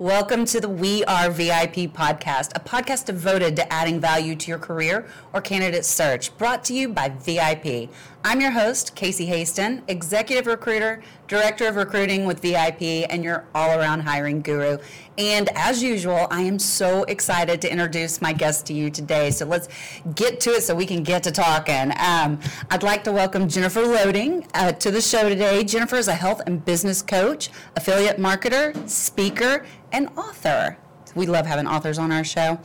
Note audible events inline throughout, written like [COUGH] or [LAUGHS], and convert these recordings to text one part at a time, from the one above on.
Welcome to the We Are VIP podcast, a podcast devoted to adding value to your career or candidate search, brought to you by VIP. I'm your host, Casey Hasten, executive recruiter, director of recruiting with VIP, and your all around hiring guru. And as usual, I am so excited to introduce my guest to you today. So let's get to it so we can get to talking. Um, I'd like to welcome Jennifer Loehding uh, to the show today. Jennifer is a health and business coach, affiliate marketer, speaker, and author. We love having authors on our show.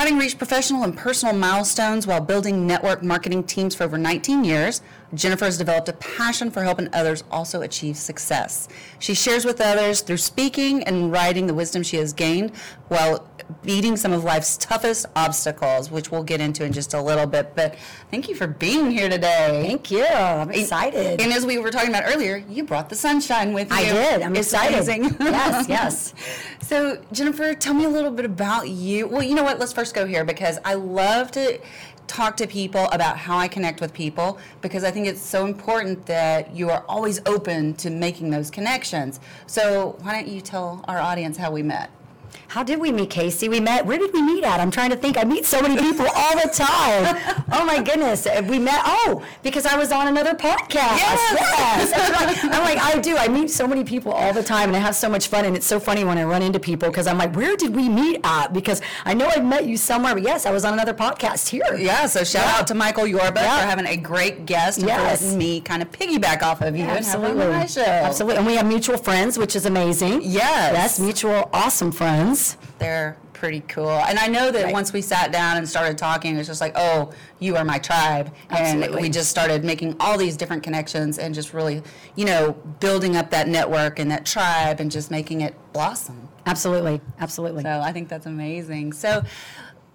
Having reached professional and personal milestones while building network marketing teams for over 19 years, Jennifer has developed a passion for helping others also achieve success. She shares with others through speaking and writing the wisdom she has gained while beating some of life's toughest obstacles, which we'll get into in just a little bit. But thank you for being here today. Thank you. I'm excited. And as we were talking about earlier, you brought the sunshine with you. I did. I'm it's excited. Amazing. yes, [LAUGHS] yes. So, Jennifer, tell me a little bit about you. Well, you know what? Let's first go here because I love to talk to people about how I connect with people because I think it's so important that you are always open to making those connections. So, why don't you tell our audience how we met? How did we meet, Casey? We met. Where did we meet at? I'm trying to think. I meet so many people [LAUGHS] all the time. oh my goodness, uh, we met. Oh, because I was on another podcast. Yes. yes. I'm like, I do. I meet so many people all the time, and I have so much fun. And it's so funny when I run into people because I'm like, where did we meet at? Because I know I met you somewhere, but yes, I was on another podcast here. Yeah. So shout Yeah. out to Michael Yorba Yeah. for having a great guest and Yes. for letting me kind of piggyback off of you Absolutely. and my show. Absolutely. And we have mutual friends, which is amazing. Yes. Yes, mutual awesome friends. They're pretty cool. And I know that Right. once we sat down and started talking, it was just like, oh, you are my tribe. And we just started making all these different connections and just really, you know, building up that network and that tribe and just making it blossom. Absolutely. Absolutely. So I think that's amazing. So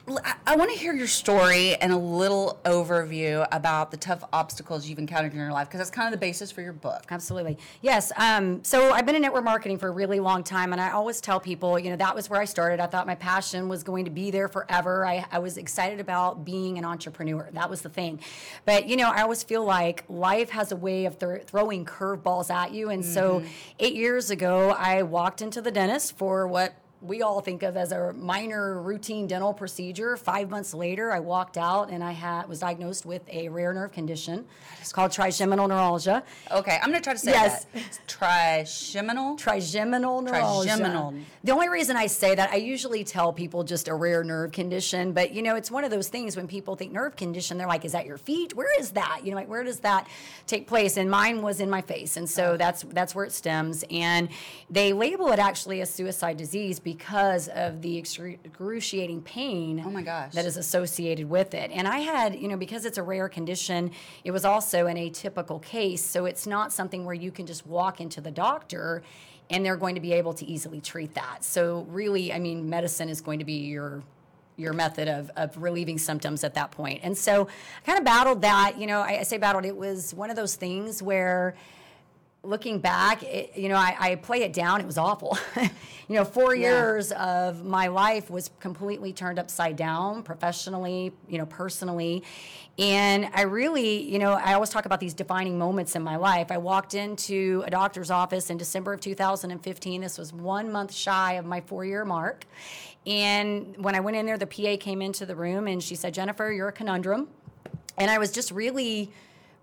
I- I want to hear your story and a little overview about the tough obstacles you've encountered in your life because that's kind of the basis for your book. Absolutely. Yes. Um, so I've been in network marketing for a really long time, and I always tell people, you know, that was where I started. I thought my passion was going to be there forever. I, I was excited about being an entrepreneur. That was the thing. But, you know, I always feel like life has a way of thro- throwing curveballs at you. And so eight years ago, I walked into the dentist for what we all think of as a minor routine dental procedure. Five months later, I walked out and I had was diagnosed with a rare nerve condition. It's called trigeminal neuralgia. Okay, I'm going to try to say Yes. that. It's trigeminal. trigeminal neuralgia. Trigeminal. The only reason I say that, I usually tell people just a rare nerve condition, but you know, it's one of those things when people think nerve condition, they're like, "Is that your feet? Where is that? You know, like where does that take place?" And mine was in my face, and so that's that's where it stems. And they label it actually a suicide disease because of the excruciating pain. Oh my gosh. That is associated with it. And I had, you know, because it's a rare condition, it was also an atypical case. So it's not something where you can just walk into the doctor and they're going to be able to easily treat that. So really, I mean, medicine is going to be your your method of, of relieving symptoms at that point. And so I kind of battled that, you know, I, I say battled, it was one of those things where looking back, it, you know, I, I play it down. It was awful. [LAUGHS] you know, four Yeah. years of my life was completely turned upside down, professionally, you know, personally. And I really, you know, I always talk about these defining moments in my life. I walked into a doctor's office in December of 2015. This was one month shy of my four year mark. And when I went in there, the PA came into the room and she said, Jennifer, you're a conundrum. And I was just really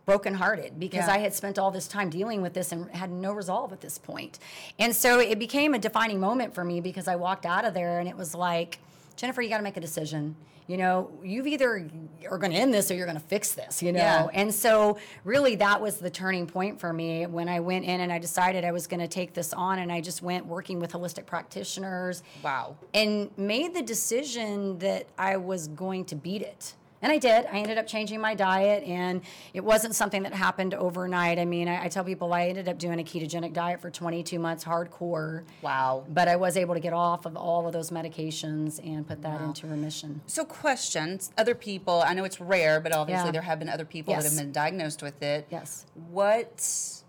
brokenhearted because Yeah. I had spent all this time dealing with this and had no resolve at this point. And so it became a defining moment for me because I walked out of there and it was like, Jennifer, you got to make a decision. You know, you've either are going to end this or you're going to fix this, you know? Yeah. And so really that was the turning point for me when I went in and I decided I was going to take this on and I just went working with holistic practitioners Wow. and made the decision that I was going to beat it. And I did. I ended up changing my diet, and it wasn't something that happened overnight. I mean, I, I tell people I ended up doing a ketogenic diet for 22 months, hardcore. Wow. But I was able to get off of all of those medications and put that into remission. So, questions. Other people, I know it's rare, but obviously Yeah. there have been other people that have been diagnosed with it. Yes. What,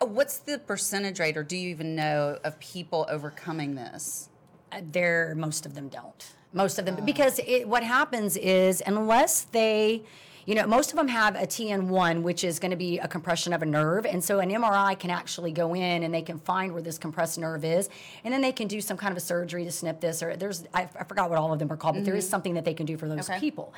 what's the percentage rate, or do you even know, of people overcoming this? Uh, There, most of them don't. Most of them, ah. because it, what happens is unless they, you know, most of them have a TN1, which is going to be a compression of a nerve, and so an MRI can actually go in and they can find where this compressed nerve is, and then they can do some kind of a surgery to snip this, or there's I, I forgot what all of them are called, but there is mm-hmm. something that they can do for those Okay. people.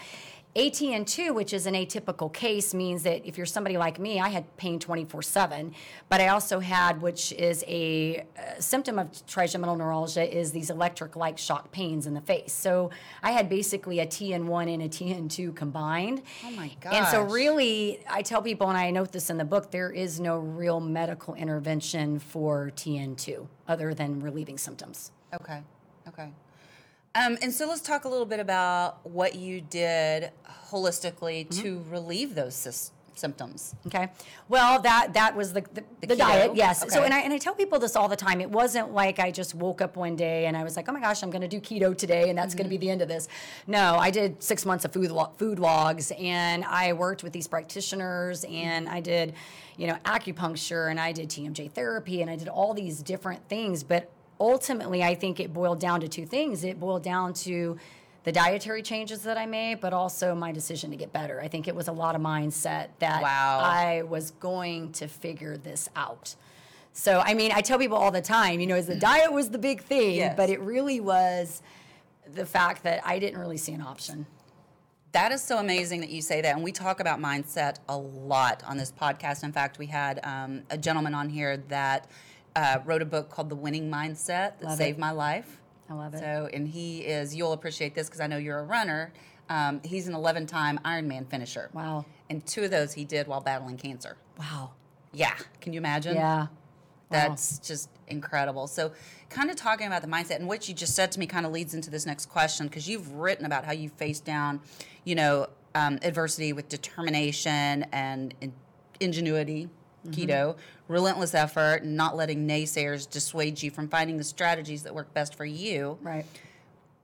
ATN2, which is an atypical case, means that if you're somebody like me, I had pain 24 7, but I also had, which is a, uh symptom of trigeminal neuralgia, is these electric like shock pains in the face. So I had basically a TN1 and a TN2 combined. Oh my God. And so, really, I tell people, and I note this in the book, there is no real medical intervention for TN2 other than relieving symptoms. Okay. Okay. Um, and so let's talk a little bit about what you did holistically Mm-hmm. to relieve those symptoms. Okay. Well, that that was the the, the, keto? diet. Yes. Okay. So and I and I tell people this all the time. It wasn't like I just woke up one day and I was like, oh my gosh, I'm going to do keto today, and that's going to be the end of this. No, I did six months of food food logs, and I worked with these practitioners, and I did, you know, acupuncture, and I did TMJ therapy, and I did all these different things, but ultimately i think it boiled down to two things it boiled down to the dietary changes that i made but also my decision to get better i think it was a lot of mindset that Wow. i was going to figure this out so i mean i tell people all the time you know as the diet was the big thing Yes. but it really was the fact that i didn't really see an option That is so amazing that you say that. And we talk about mindset a lot on this podcast. In fact, we had um, a gentleman on here that uh, wrote a book called The Winning Mindset that Love it. saved my life. I love it. So, and he is, you'll appreciate this because I know you're a runner. Um, he's an 11 time Ironman finisher. Wow. And two of those he did while battling cancer. wow Yeah. Can you imagine? yeah That's just incredible. So, kind of talking about the mindset and what you just said to me kind of leads into this next question because you've written about how you faced down, you know, um, adversity with determination and in- ingenuity, keto, relentless effort, and not letting naysayers dissuade you from finding the strategies that work best for you. right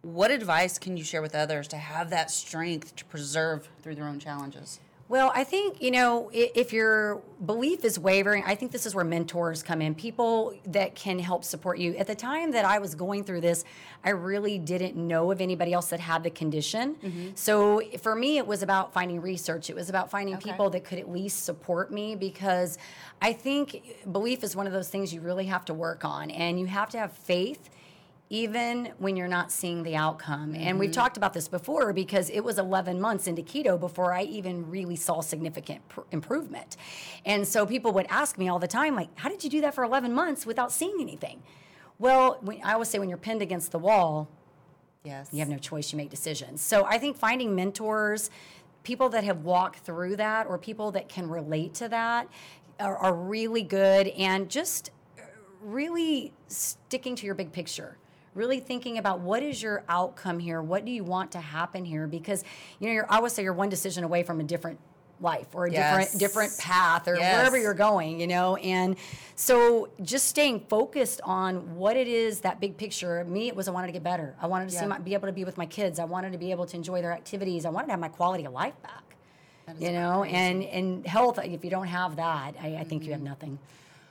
What advice can you share with others to have that strength to preserve through their own challenges? Well, I think, you know, if your belief is wavering, I think this is where mentors come in. People that can help support you. At the time that I was going through this, I really didn't know of anybody else that had the condition. Mm-hmm. So for me, it was about finding research. It was about finding Okay. people that could at least support me because I think belief is one of those things you really have to work on and you have to have faith even when you're not seeing the outcome. And we've talked about this before because it was 11 months into keto before I even really saw significant pr- improvement. And so people would ask me all the time, like, how did you do that for 11 months without seeing anything? Well, when, I always say when you're pinned against the wall, Yes. you have no choice, you make decisions. So I think finding mentors, people that have walked through that or people that can relate to that are, are really good and just uh, really sticking to your big picture. Really thinking about what is your outcome here? What do you want to happen here? Because you know, you're, I would say you're one decision away from a different life or a Yes. different different path or Yes. wherever you're going, you know. And so just staying focused on what it is that big picture. Me, it was I wanted to get better. I wanted to see my, be able to be with my kids. I wanted to be able to enjoy their activities. I wanted to have my quality of life back. You know, crazy. and and health. If you don't have that, I, I think you have nothing.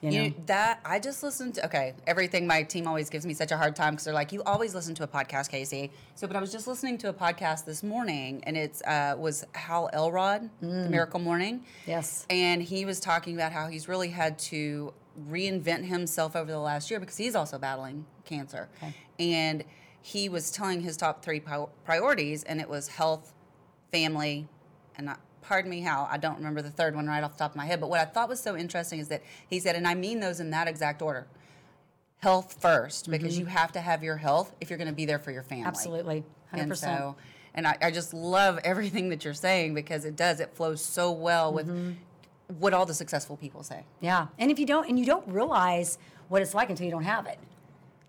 You know. You, that I just listened to. Okay, everything my team always gives me such a hard time because they're like, "You always listen to a podcast, Casey." So, but I was just listening to a podcast this morning, and it's uh, was Hal Elrod, The Miracle Morning. Mm. Yes. and he was talking about how he's really had to reinvent himself over the last year because he's also battling cancer, Okay. and he was telling his top three pri- priorities, and it was health, family, and pardon me how I don't remember the third one right off the top of my head. But what I thought was so interesting is that he said, and I mean those in that exact order: health first, because you have to have your health if you're going to be there for your family. Mm-hmm. Absolutely, hundred And percent. so, and I, I just love [LAUGHS] everything that you're saying because it does. It flows so well with Mm-hmm. what all the successful people say. Yeah, and if you don't, and you don't realize what it's like until you don't have it.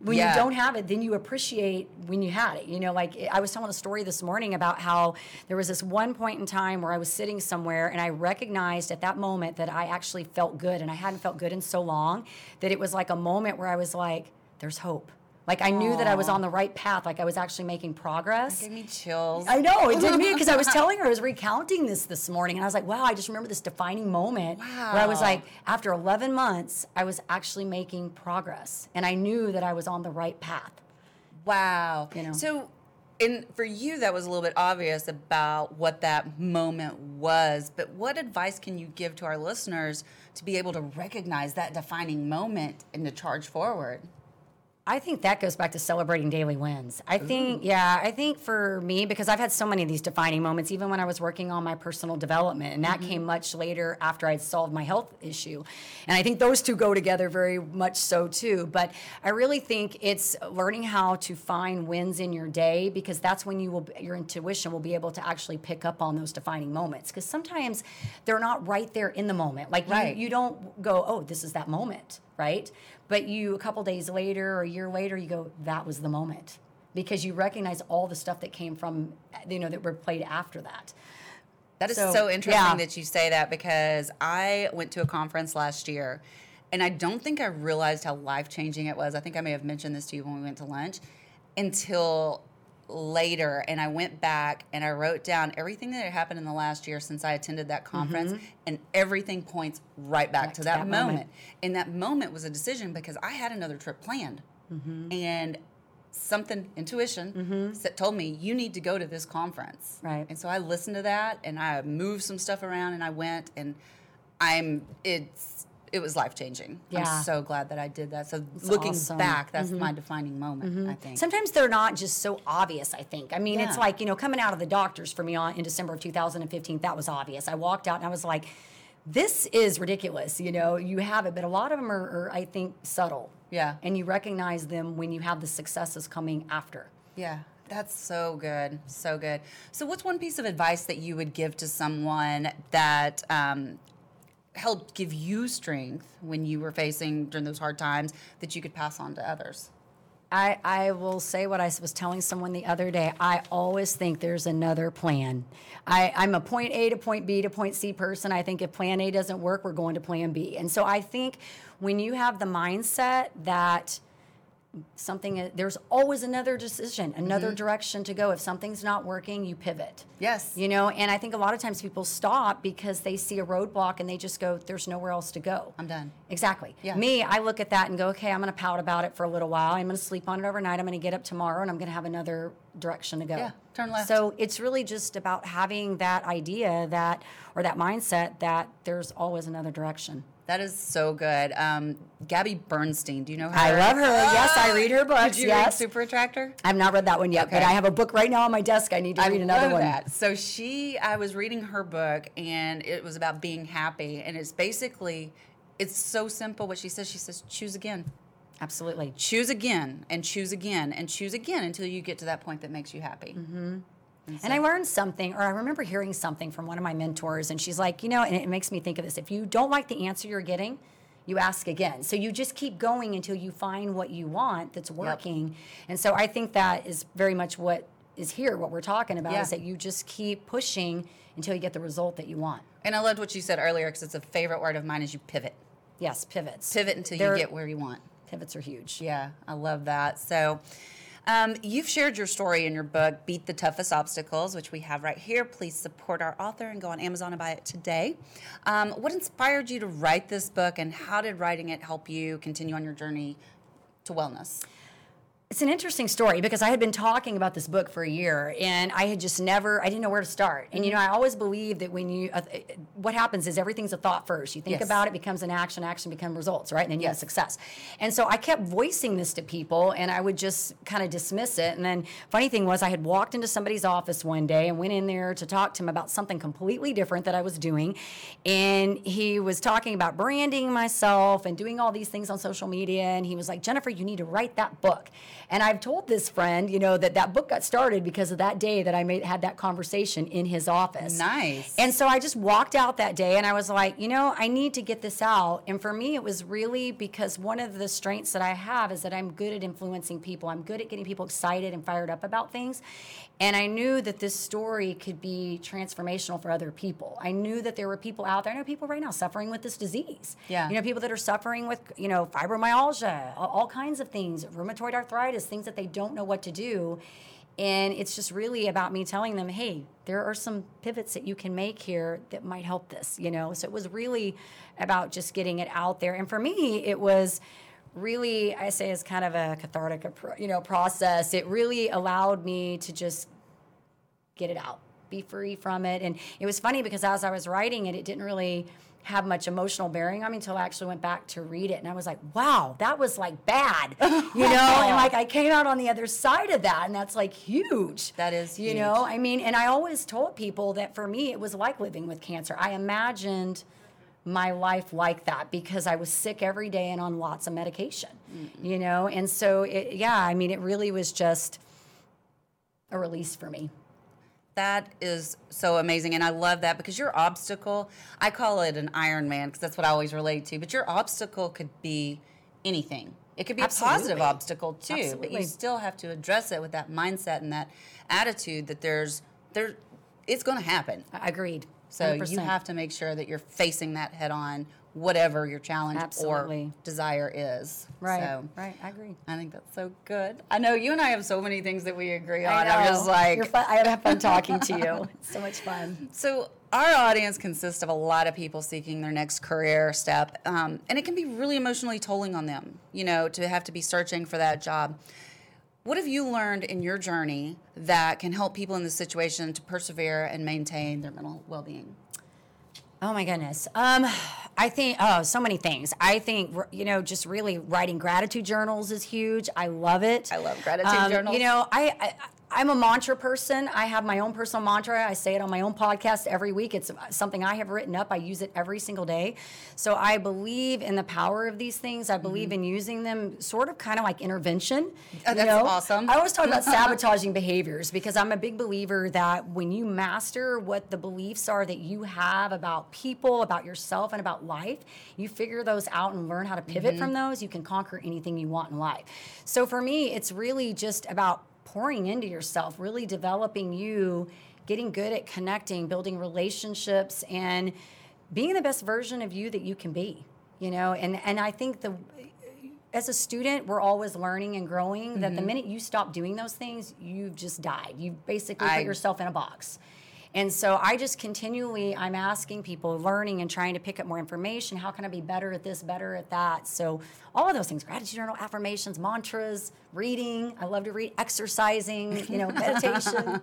When Yeah. you don't have it, then you appreciate when you had it. You know, like I was telling a story this morning about how there was this one point in time where I was sitting somewhere and I recognized at that moment that I actually felt good and I hadn't felt good in so long that it was like a moment where I was like, there's hope. Like I knew that I was on the right path, like I was actually making progress. Gave me chills. I know it did me because I was [LAUGHS] telling her I was recounting this this morning, and I was like, "Wow!" I just remember this defining moment where I was like, after 11 months, I was actually making progress, and I knew that I was on the right path. Wow. You know? So, and for you, that was a little bit obvious about what that moment was. But what advice can you give to our listeners to be able to recognize that defining moment and to charge forward? I think that goes back to celebrating daily wins. I think, yeah, I think for me, because I've had so many of these defining moments, even when I was working on my personal development, and that mm-hmm. came much later after I'd solved my health issue. And I think those two go together very much so too. But I really think it's learning how to find wins in your day because that's when you will, your intuition will be able to actually pick up on those defining moments. Because sometimes they're not right there in the moment. Like you- Right. you don't go, oh, this is that moment, right? But you, a couple days later or a year later, you go, that was the moment. Because you recognize all the stuff that came from, you know, that were played after that. That is So, so, interesting yeah. that you say that because I went to a conference last year and I don't think I realized how life changing it was. I think I may have mentioned this to you when we went to lunch until later. And I went back and I wrote down everything that had happened in the last year since I attended that conference, mm-hmm. and everything points right back, to, that, moment. And that moment was a decision because I had another trip planned. Mm-hmm. And something intuition mm-hmm. that told me you need to go to this conference Right. and so i listened to that and i moved some stuff around and i went and i'm it's it was life changing Yeah. i'm so glad that i did that so looking awesome. back that's my defining moment i think Sometimes they're not just so obvious, I think. I mean, it's like, you know, coming out of the doctors for me on in December of 2015, that was obvious. I walked out and I was like, this is ridiculous. You know, you have it, but a lot of them are, are I think, subtle. Yeah. And you recognize them when you have the successes coming after. Yeah, that's so good. So good. So, what's one piece of advice that you would give to someone that um, helped give you strength when you were facing during those hard times that you could pass on to others? I, I will say what I was telling someone the other day. I always think there's another plan. I, I'm a point A to point B to point C person. I think if plan A doesn't work, we're going to plan B. And so I think when you have the mindset that something there's always another decision another mm-hmm. direction to go if something's not working you pivot Yes. you know and i think a lot of times people stop because they see a roadblock and they just go there's nowhere else to go I'm done. Exactly. Yeah. Me, I look at that and go, okay, I'm going to pout about it for a little while. I'm going to sleep on it overnight. I'm going to get up tomorrow and I'm going to have another direction to go. Yeah, turn left. So it's really just about having that idea that, or that mindset that there's always another direction. That is so good. Um, Gabby Bernstein, do you know her? I love her. Yes, I read her books. Did you yes. read Super Attractor? I've not read that one yet, but I have a book right now on my desk. I need to read another one. That. So she, I was reading her book, and it was about being happy, and it's basically, it's so simple. What she says, she says, choose again, Absolutely. choose again, and choose again, and choose again until you get to that point that makes you happy. Mm-hmm. And I learned something, or I remember hearing something from one of my mentors, and she's like, you know, and it makes me think of this. If you don't like the answer you're getting, you ask again. So you just keep going until you find what you want that's working. And so I think that is very much what is here, what we're talking about Yeah. is that you just keep pushing until you get the result that you want. And I loved what you said earlier because it's a favorite word of mine is you pivot. Yes, pivots. Pivot until They're- you get where you want. Pivots are huge. Yeah, I love that. So, um, you've shared your story in your book, Beat the Toughest Obstacles, which we have right here. Please support our author and go on Amazon and buy it today. Um, what inspired you to write this book, and how did writing it help you continue on your journey to wellness? It's an interesting story because I had been talking about this book for a year and I had just never, I didn't know where to start. And you know, I always believe that when you, uh, what happens is everything's a thought first. You think Yes. about it, becomes an action, action becomes results, right? And then you have success. And so I kept voicing this to people and I would just kind of dismiss it. And then funny thing was, I had walked into somebody's office one day and went in there to talk to him about something completely different that I was doing. And he was talking about branding myself and doing all these things on social media. And he was like, Jennifer, you need to write that book. And I've told this friend, you know, that that book got started because of that day that I made had that conversation in his office. Nice. And so I just walked out that day and I was like, you know, I need to get this out. And for me, it was really because one of the strengths that I have is that I'm good at influencing people. I'm good at getting people excited and fired up about things. And I knew that this story could be transformational for other people. I knew that there were people out there. I know people right now suffering with this disease. Yeah. You know, people that are suffering with, you know, fibromyalgia, all, all kinds of things, rheumatoid arthritis, things that they don't know what to do. And it's just really about me telling them, hey, there are some pivots that you can make here that might help this, you know? So it was really about just getting it out there. And for me, it was really I say is kind of a cathartic, you know, process. It really allowed me to just get it out, be free from it. And it was funny because as I was writing it, it didn't really have much emotional bearing on me until I actually went back to read it. And I was like, wow, that was like bad, [LAUGHS] you know? and like I came out on the other side of that, and that's like huge. That is You huge. know, I mean, and I always told people that for me, it was like living with cancer. I imagined my life like that because I was sick every day and on lots of medication, mm. you know? And so, it, yeah, I mean, it really was just a release for me. That is so amazing. And I love that because your obstacle, I call it an Iron Man because that's what I always relate to, but your obstacle could be anything. It could be a positive obstacle too, but you still have to address it with that mindset and that attitude that there's there it's going to happen. Agreed. So you 100%. have to make sure that you're facing that head on, whatever your challenge Absolutely. or desire is. Right, So right. I agree. I think that's so good. I know you and I have so many things that we agree on. I I'm just like You're fun. I have fun talking to you. [LAUGHS] It's so much fun. So our audience consists of a lot of people seeking their next career step, um, and it can be really emotionally tolling on them. You know, to have to be searching for that job. What have you learned in your journey that can help people in this situation to persevere and maintain their mental well-being? Oh my goodness. Um, I think oh, so many things. I think you know, just really writing gratitude journals is huge. I love it. I love gratitude Um, journals. You know, I, I I'm a mantra person. I have my own personal mantra. I say it on my own podcast every week. It's something I have written up. I use it every single day. So I believe in the power of these things. I believe in using them sort of kind of like intervention. Mm-hmm. Oh, that's know? awesome. I always talk about [LAUGHS] sabotaging behaviors because I'm a big believer that when you master what the beliefs are that you have about people, about yourself, and about life, you figure those out and learn how to pivot Mm-hmm. from those, you can conquer anything you want in life. So for me, it's really just about pouring into yourself, really developing you, getting good at connecting, building relationships, and being the best version of you that you can be. You know, and and I think the as a student, we're always learning and growing. That the Mm-hmm. minute you stop doing those things, you've just died. You've basically I- put yourself in a box. And so I just continually, I'm asking people, learning and trying to pick up more information. How can I be better at this, better at that? So all of those things, gratitude journal, affirmations, mantras, reading. I love to read, exercising, you know, [LAUGHS] meditation,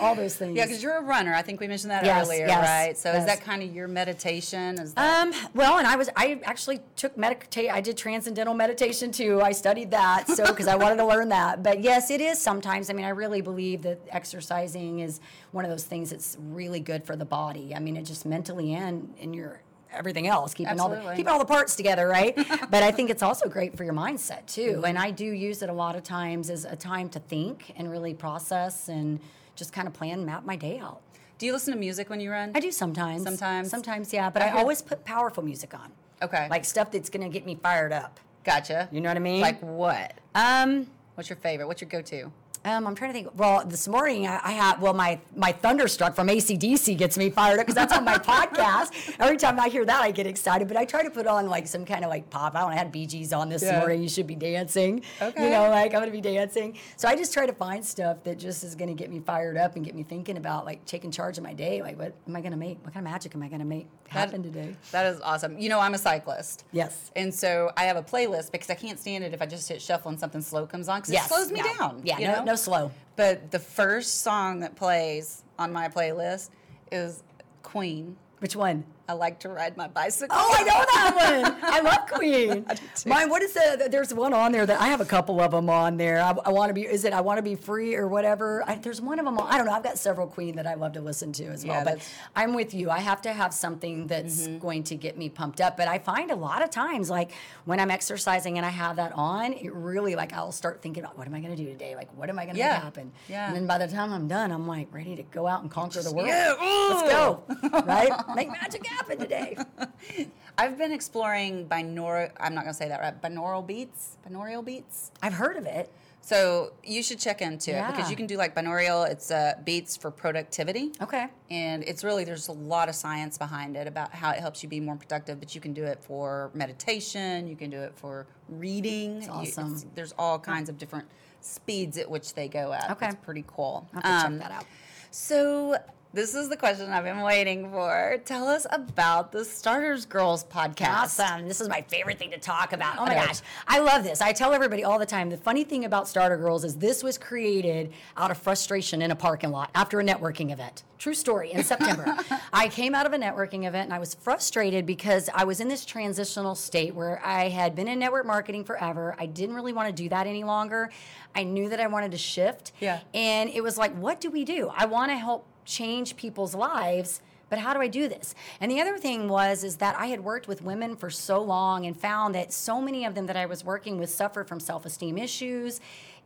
all those things. Yeah, because you're a runner. I think we mentioned that Yes, earlier, yes, right? So is that kind of your meditation? Is that Um, well, and I was I actually took meditate. I did transcendental meditation too. I studied that so because I wanted to learn that. But yes, it is sometimes. I mean, I really believe that exercising is one of those things that's really good for the body. I mean, it just mentally and in your everything else, keeping all the keeping all the parts together, right? [LAUGHS] but I think it's also great for your mindset too. And I do use it a lot of times as a time to think and really process and just kind of plan, map my day out. do you listen to music when you run? I do sometimes. Sometimes? Sometimes, yeah. But I I, always put powerful music on. Okay. Like stuff that's gonna get me fired up. Gotcha. You know what I mean? Like what? Um, What's your favorite? What's your go-to? Um, I'm trying to think. Well, this morning I, I had well my my thunderstruck from ACDC gets me fired up because that's on my [LAUGHS] podcast. Every time I hear that, I get excited. But I try to put on like some kind of like pop. I don't I had Bee Gees on this Yeah. morning. You should be dancing. Okay. You know, like I'm gonna be dancing. So I just try to find stuff that just is gonna get me fired up and get me thinking about like taking charge of my day. Like what am I gonna make? What kind of magic am I gonna make happen today? That is awesome. You know, I'm a cyclist. Yes. And so I have a playlist because I can't stand it if I just hit shuffle and something slow comes on because Yes. it slows me Yeah. down. Yeah, no- know? no slow. But the first song that plays on my playlist is Queen. Which one? I like to ride my bicycle. Oh, I know that [LAUGHS] one. I love Queen. Mine. What is the? There's one on there that I have a couple of them on there. I, I want to be. Is it? I want to be free or whatever. I, there's one of them. On, I don't know. I've got several Queen that I love to listen to as well. Yeah, but I'm with you. I have to have something that's mm-hmm. going to get me pumped up. But I find a lot of times, like when I'm exercising and I have that on, it really like I'll start thinking about what am I going to do today? Like what am I going to Yeah. happen? Yeah. And then by the time I'm done, I'm like ready to go out and conquer the world. Yeah. Let's go. right? [LAUGHS] Make magic happen today. [LAUGHS] I've been exploring binaural. I'm not going to say that right. Binaural beats. Binaural beats. I've heard of it. So you should check into it because you can do like binaural. It's uh, beats for productivity. Okay. And it's really there's a lot of science behind it about how it helps you be more productive. But you can do it for meditation. You can do it for reading. You- awesome. there's all kinds of different speeds at which they go at. Okay. It's pretty cool. I'll have to Um, check that out. So this is the question I've been waiting for. Tell us about the Starters Girls podcast. Awesome. This is my favorite thing to talk about. Oh my gosh. I love this. I tell everybody all the time the funny thing about Starter Girls is this was created out of frustration in a parking lot after a networking event. True story. In September, [LAUGHS] I came out of a networking event and I was frustrated because I was in this transitional state where I had been in network marketing forever. I didn't really want to do that any longer. I knew that I wanted to shift. Yeah. And it was like, what do we do? I want to help change people's lives but how do i do this? And the other thing was is that i had worked with women for so long and found that so many of them that i was working with suffered from self-esteem issues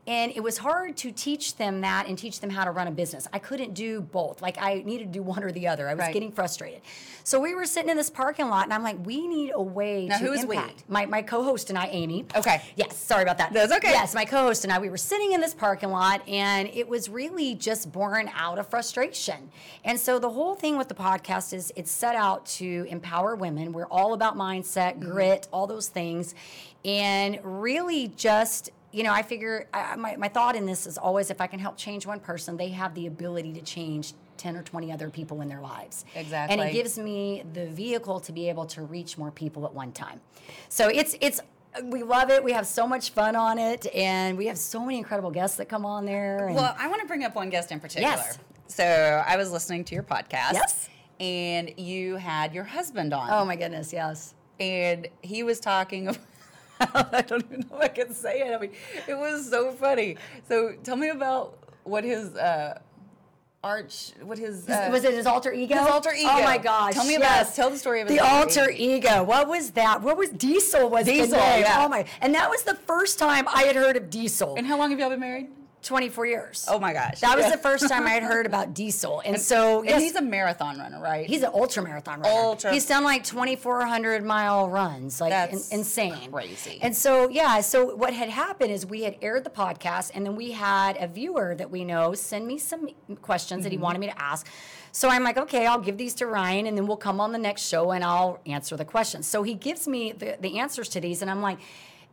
and it was hard to teach them that and teach them how to run a business i couldn't do both like i needed to do one or the other i was Right. getting frustrated so we were sitting in this parking lot and i'm like we need a way Now, to who is we? impact my, my co-host and i amy Okay. yes sorry about that That's okay. yes my co-host and I, we were sitting in this parking lot, and it was really just born out of frustration. And so the whole thing with the podcast is it's set out to empower women. We're all about mindset, Mm-hmm. grit, all those things, and really just. You know, I figure I, my, my thought in this is always if I can help change one person, they have the ability to change 10 or 20 other people in their lives. Exactly. And it gives me the vehicle to be able to reach more people at one time. So it's it's we love it. We have so much fun on it, and we have so many incredible guests that come on there. And Well, I want to bring up one guest in particular. Yes. So I was listening to your podcast. Yes. And you had your husband on. oh my goodness, yes. and he was talking [LAUGHS] about [LAUGHS] I don't even know if I can say it. I mean, it was so funny. So tell me about what his uh, arch, what his uh, was it his alter ego? his alter ego. Oh my gosh! Tell me about- tell the story of his the alter alter ego. What was that? What was Diesel? Was the Diesel, name. yeah. Oh my! And that was the first time I had heard of Diesel. And how long have y'all been married? 24 years. Oh my gosh. That was Yeah. the first time I had heard about [LAUGHS] Diesel, and, so And he's a marathon runner, right? He's an ultra marathon runner. Ultra- He's done like 2,400 mile runs, like in- insane, crazy. And so, yeah, so what had happened is we had aired the podcast, and then we had a viewer that we know send me some questions that he Mm-hmm. wanted me to ask. So I'm like, okay, I'll give these to Ryan, and then we'll come on the next show and I'll answer the questions. So he gives me the, the answers to these, and I'm like.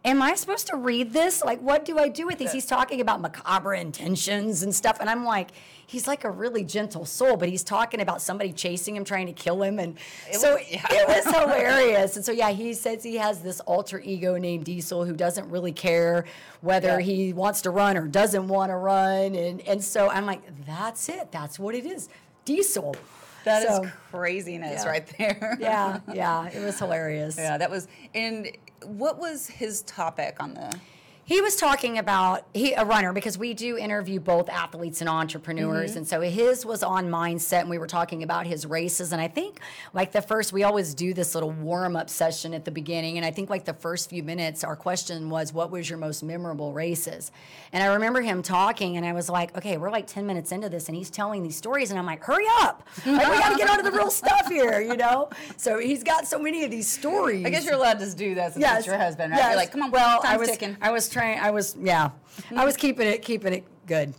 Am I supposed to read this? Like, what do I do with these? He's talking about macabre intentions and stuff. And I'm like, he's like a really gentle soul, but he's talking about somebody chasing him, trying to kill him. And so was- yeah. it was [LAUGHS] hilarious. And so, yeah, he says he has this alter ego named Diesel who doesn't really care whether Yeah. he wants to run or doesn't want to run. And, and so I'm like, that's it. That's what it is. Diesel. That is So, craziness yeah. right there. Yeah, [LAUGHS] yeah, it was hilarious. yeah, that was. And what was his topic on the? He was talking about he a runner because we do interview both athletes and entrepreneurs, Mm-hmm. and so his was on mindset, and we were talking about his races. And I think like the first, we always do this little warm up session at the beginning, and I think like the first few minutes, our question was, "What was your most memorable races?" And I remember him talking, and I was like, "Okay, we're like ten minutes into this, and he's telling these stories, and I'm like, hurry up! Like we got to get on to the real stuff here, you know." So he's got so many of these stories. I guess you're allowed to do that since Yes. your husband, right? Yes. You're like, come on, Well, I was, ticking. I was I was, yeah, I was keeping it, keeping it good.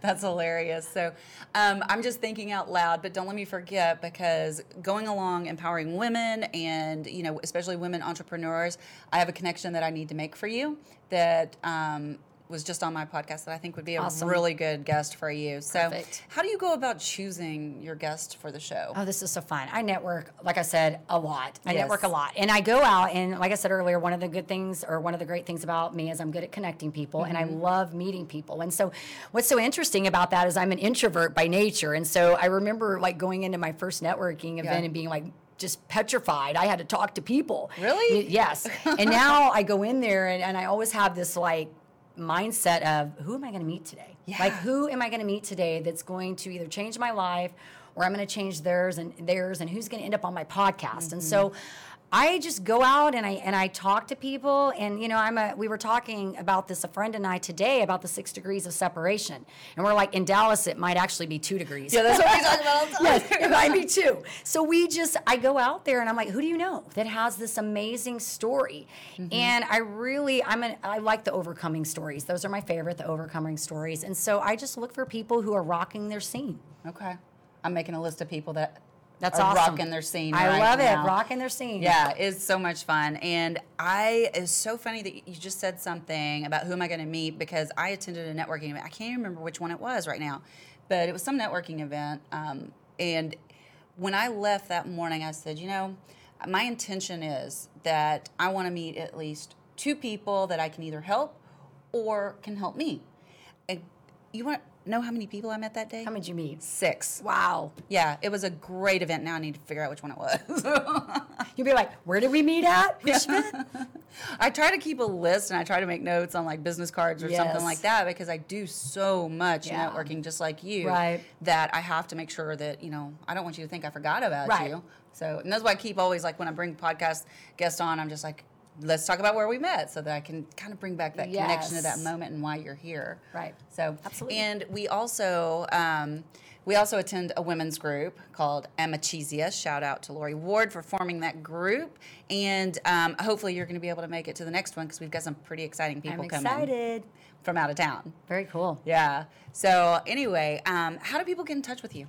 That's hilarious. So um, I'm just thinking out loud, but don't let me forget because going along empowering women and, you know, especially women entrepreneurs, I have a connection that I need to make for you that um, was just on my podcast that I think would be a Awesome. really good guest for you. So, Perfect. how do you go about choosing your guest for the show? Oh, this is so fun. I network, like I said, a lot. I Yes. network a lot. And I go out, and like I said earlier, one of the good things or one of the great things about me is I'm good at connecting people and I Mm-hmm. love meeting people. And so, what's so interesting about that is I'm an introvert by nature. And so, I remember like going into my first networking event Yeah. and being like, just petrified. I had to talk to people. Really? Yes. [LAUGHS] and now I go in there and, and I always have this like mindset of who am I going to meet today? Like who am I going to meet today that's going to either change my life or I'm going to change theirs and theirs and who's going to end up on my podcast. And so mm-hmm. I just go out and I and I talk to people and you know I'm a we were talking about this a friend and I today about the 6 degrees of separation. And we're like in Dallas it might actually be 2 degrees. Yeah, that's what we talk about all the [LAUGHS] time. yes, it might be two So we just, I go out there and I'm like, who do you know that has this amazing story? Mm-hmm. And I really, I'm an, I like the overcoming stories. Those are my favorite, the overcoming stories. And so I just look for people who are rocking their scene. Okay. I'm making a list of people that That's awesome. rocking their scene. I right love now. it, rocking their scene. Yeah, it's so much fun. And I it's so funny that you just said something about who am I going to meet because I attended a networking event. I can't even remember which one it was right now, but it was some networking event. Um, and when I left that morning, I said, you know, my intention is that I want to meet at least two people that I can either help or can help me. And you want know how many people I met that day? How many did you meet? Six. Wow. Yeah, it was a great event. Now I need to figure out which one it was. [LAUGHS] You'd be like, where did we meet at? Event? [LAUGHS] [LAUGHS] I try to keep a list and I try to make notes on like business cards or Yes. something like that because I do so much Yeah. networking just like you Right. that I have to make sure that, you know, I don't want you to think I forgot about Right. you. So, and that's why I keep always like when I bring podcast guests on, I'm just like, let's talk about where we met so that I can kind of bring back that connection to that moment and why you're here. Right. So, Absolutely. And we also, um, we also attend a women's group called Amachisia. Shout out to Lori Ward for forming that group. And um, hopefully you're going to be able to make it to the next one because we've got some pretty exciting people I'm coming excited. from out of town. Very cool. Yeah. So anyway, um, how do people get in touch with you?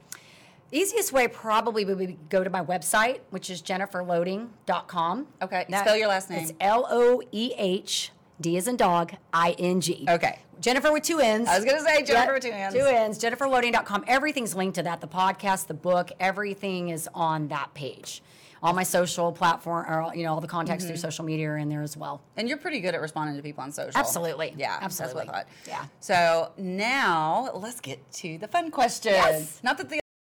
Easiest way probably would be go to my website, which is jenniferloehding.com. Okay, spell your last name. It's L O E H D as in dog, I N G. Okay. Jennifer with two N's. I was gonna say Jennifer with two N's. Two N's. JenniferLoehding.com. Everything's linked to that. The podcast, the book, everything is on that page. All my social platform, or you know, all the contacts Mm-hmm. through social media are in there as well. And you're pretty good at responding to people on social. Absolutely. Yeah, Absolutely. That's what I thought. Yeah. So now let's get to the fun questions. Yes. Not that the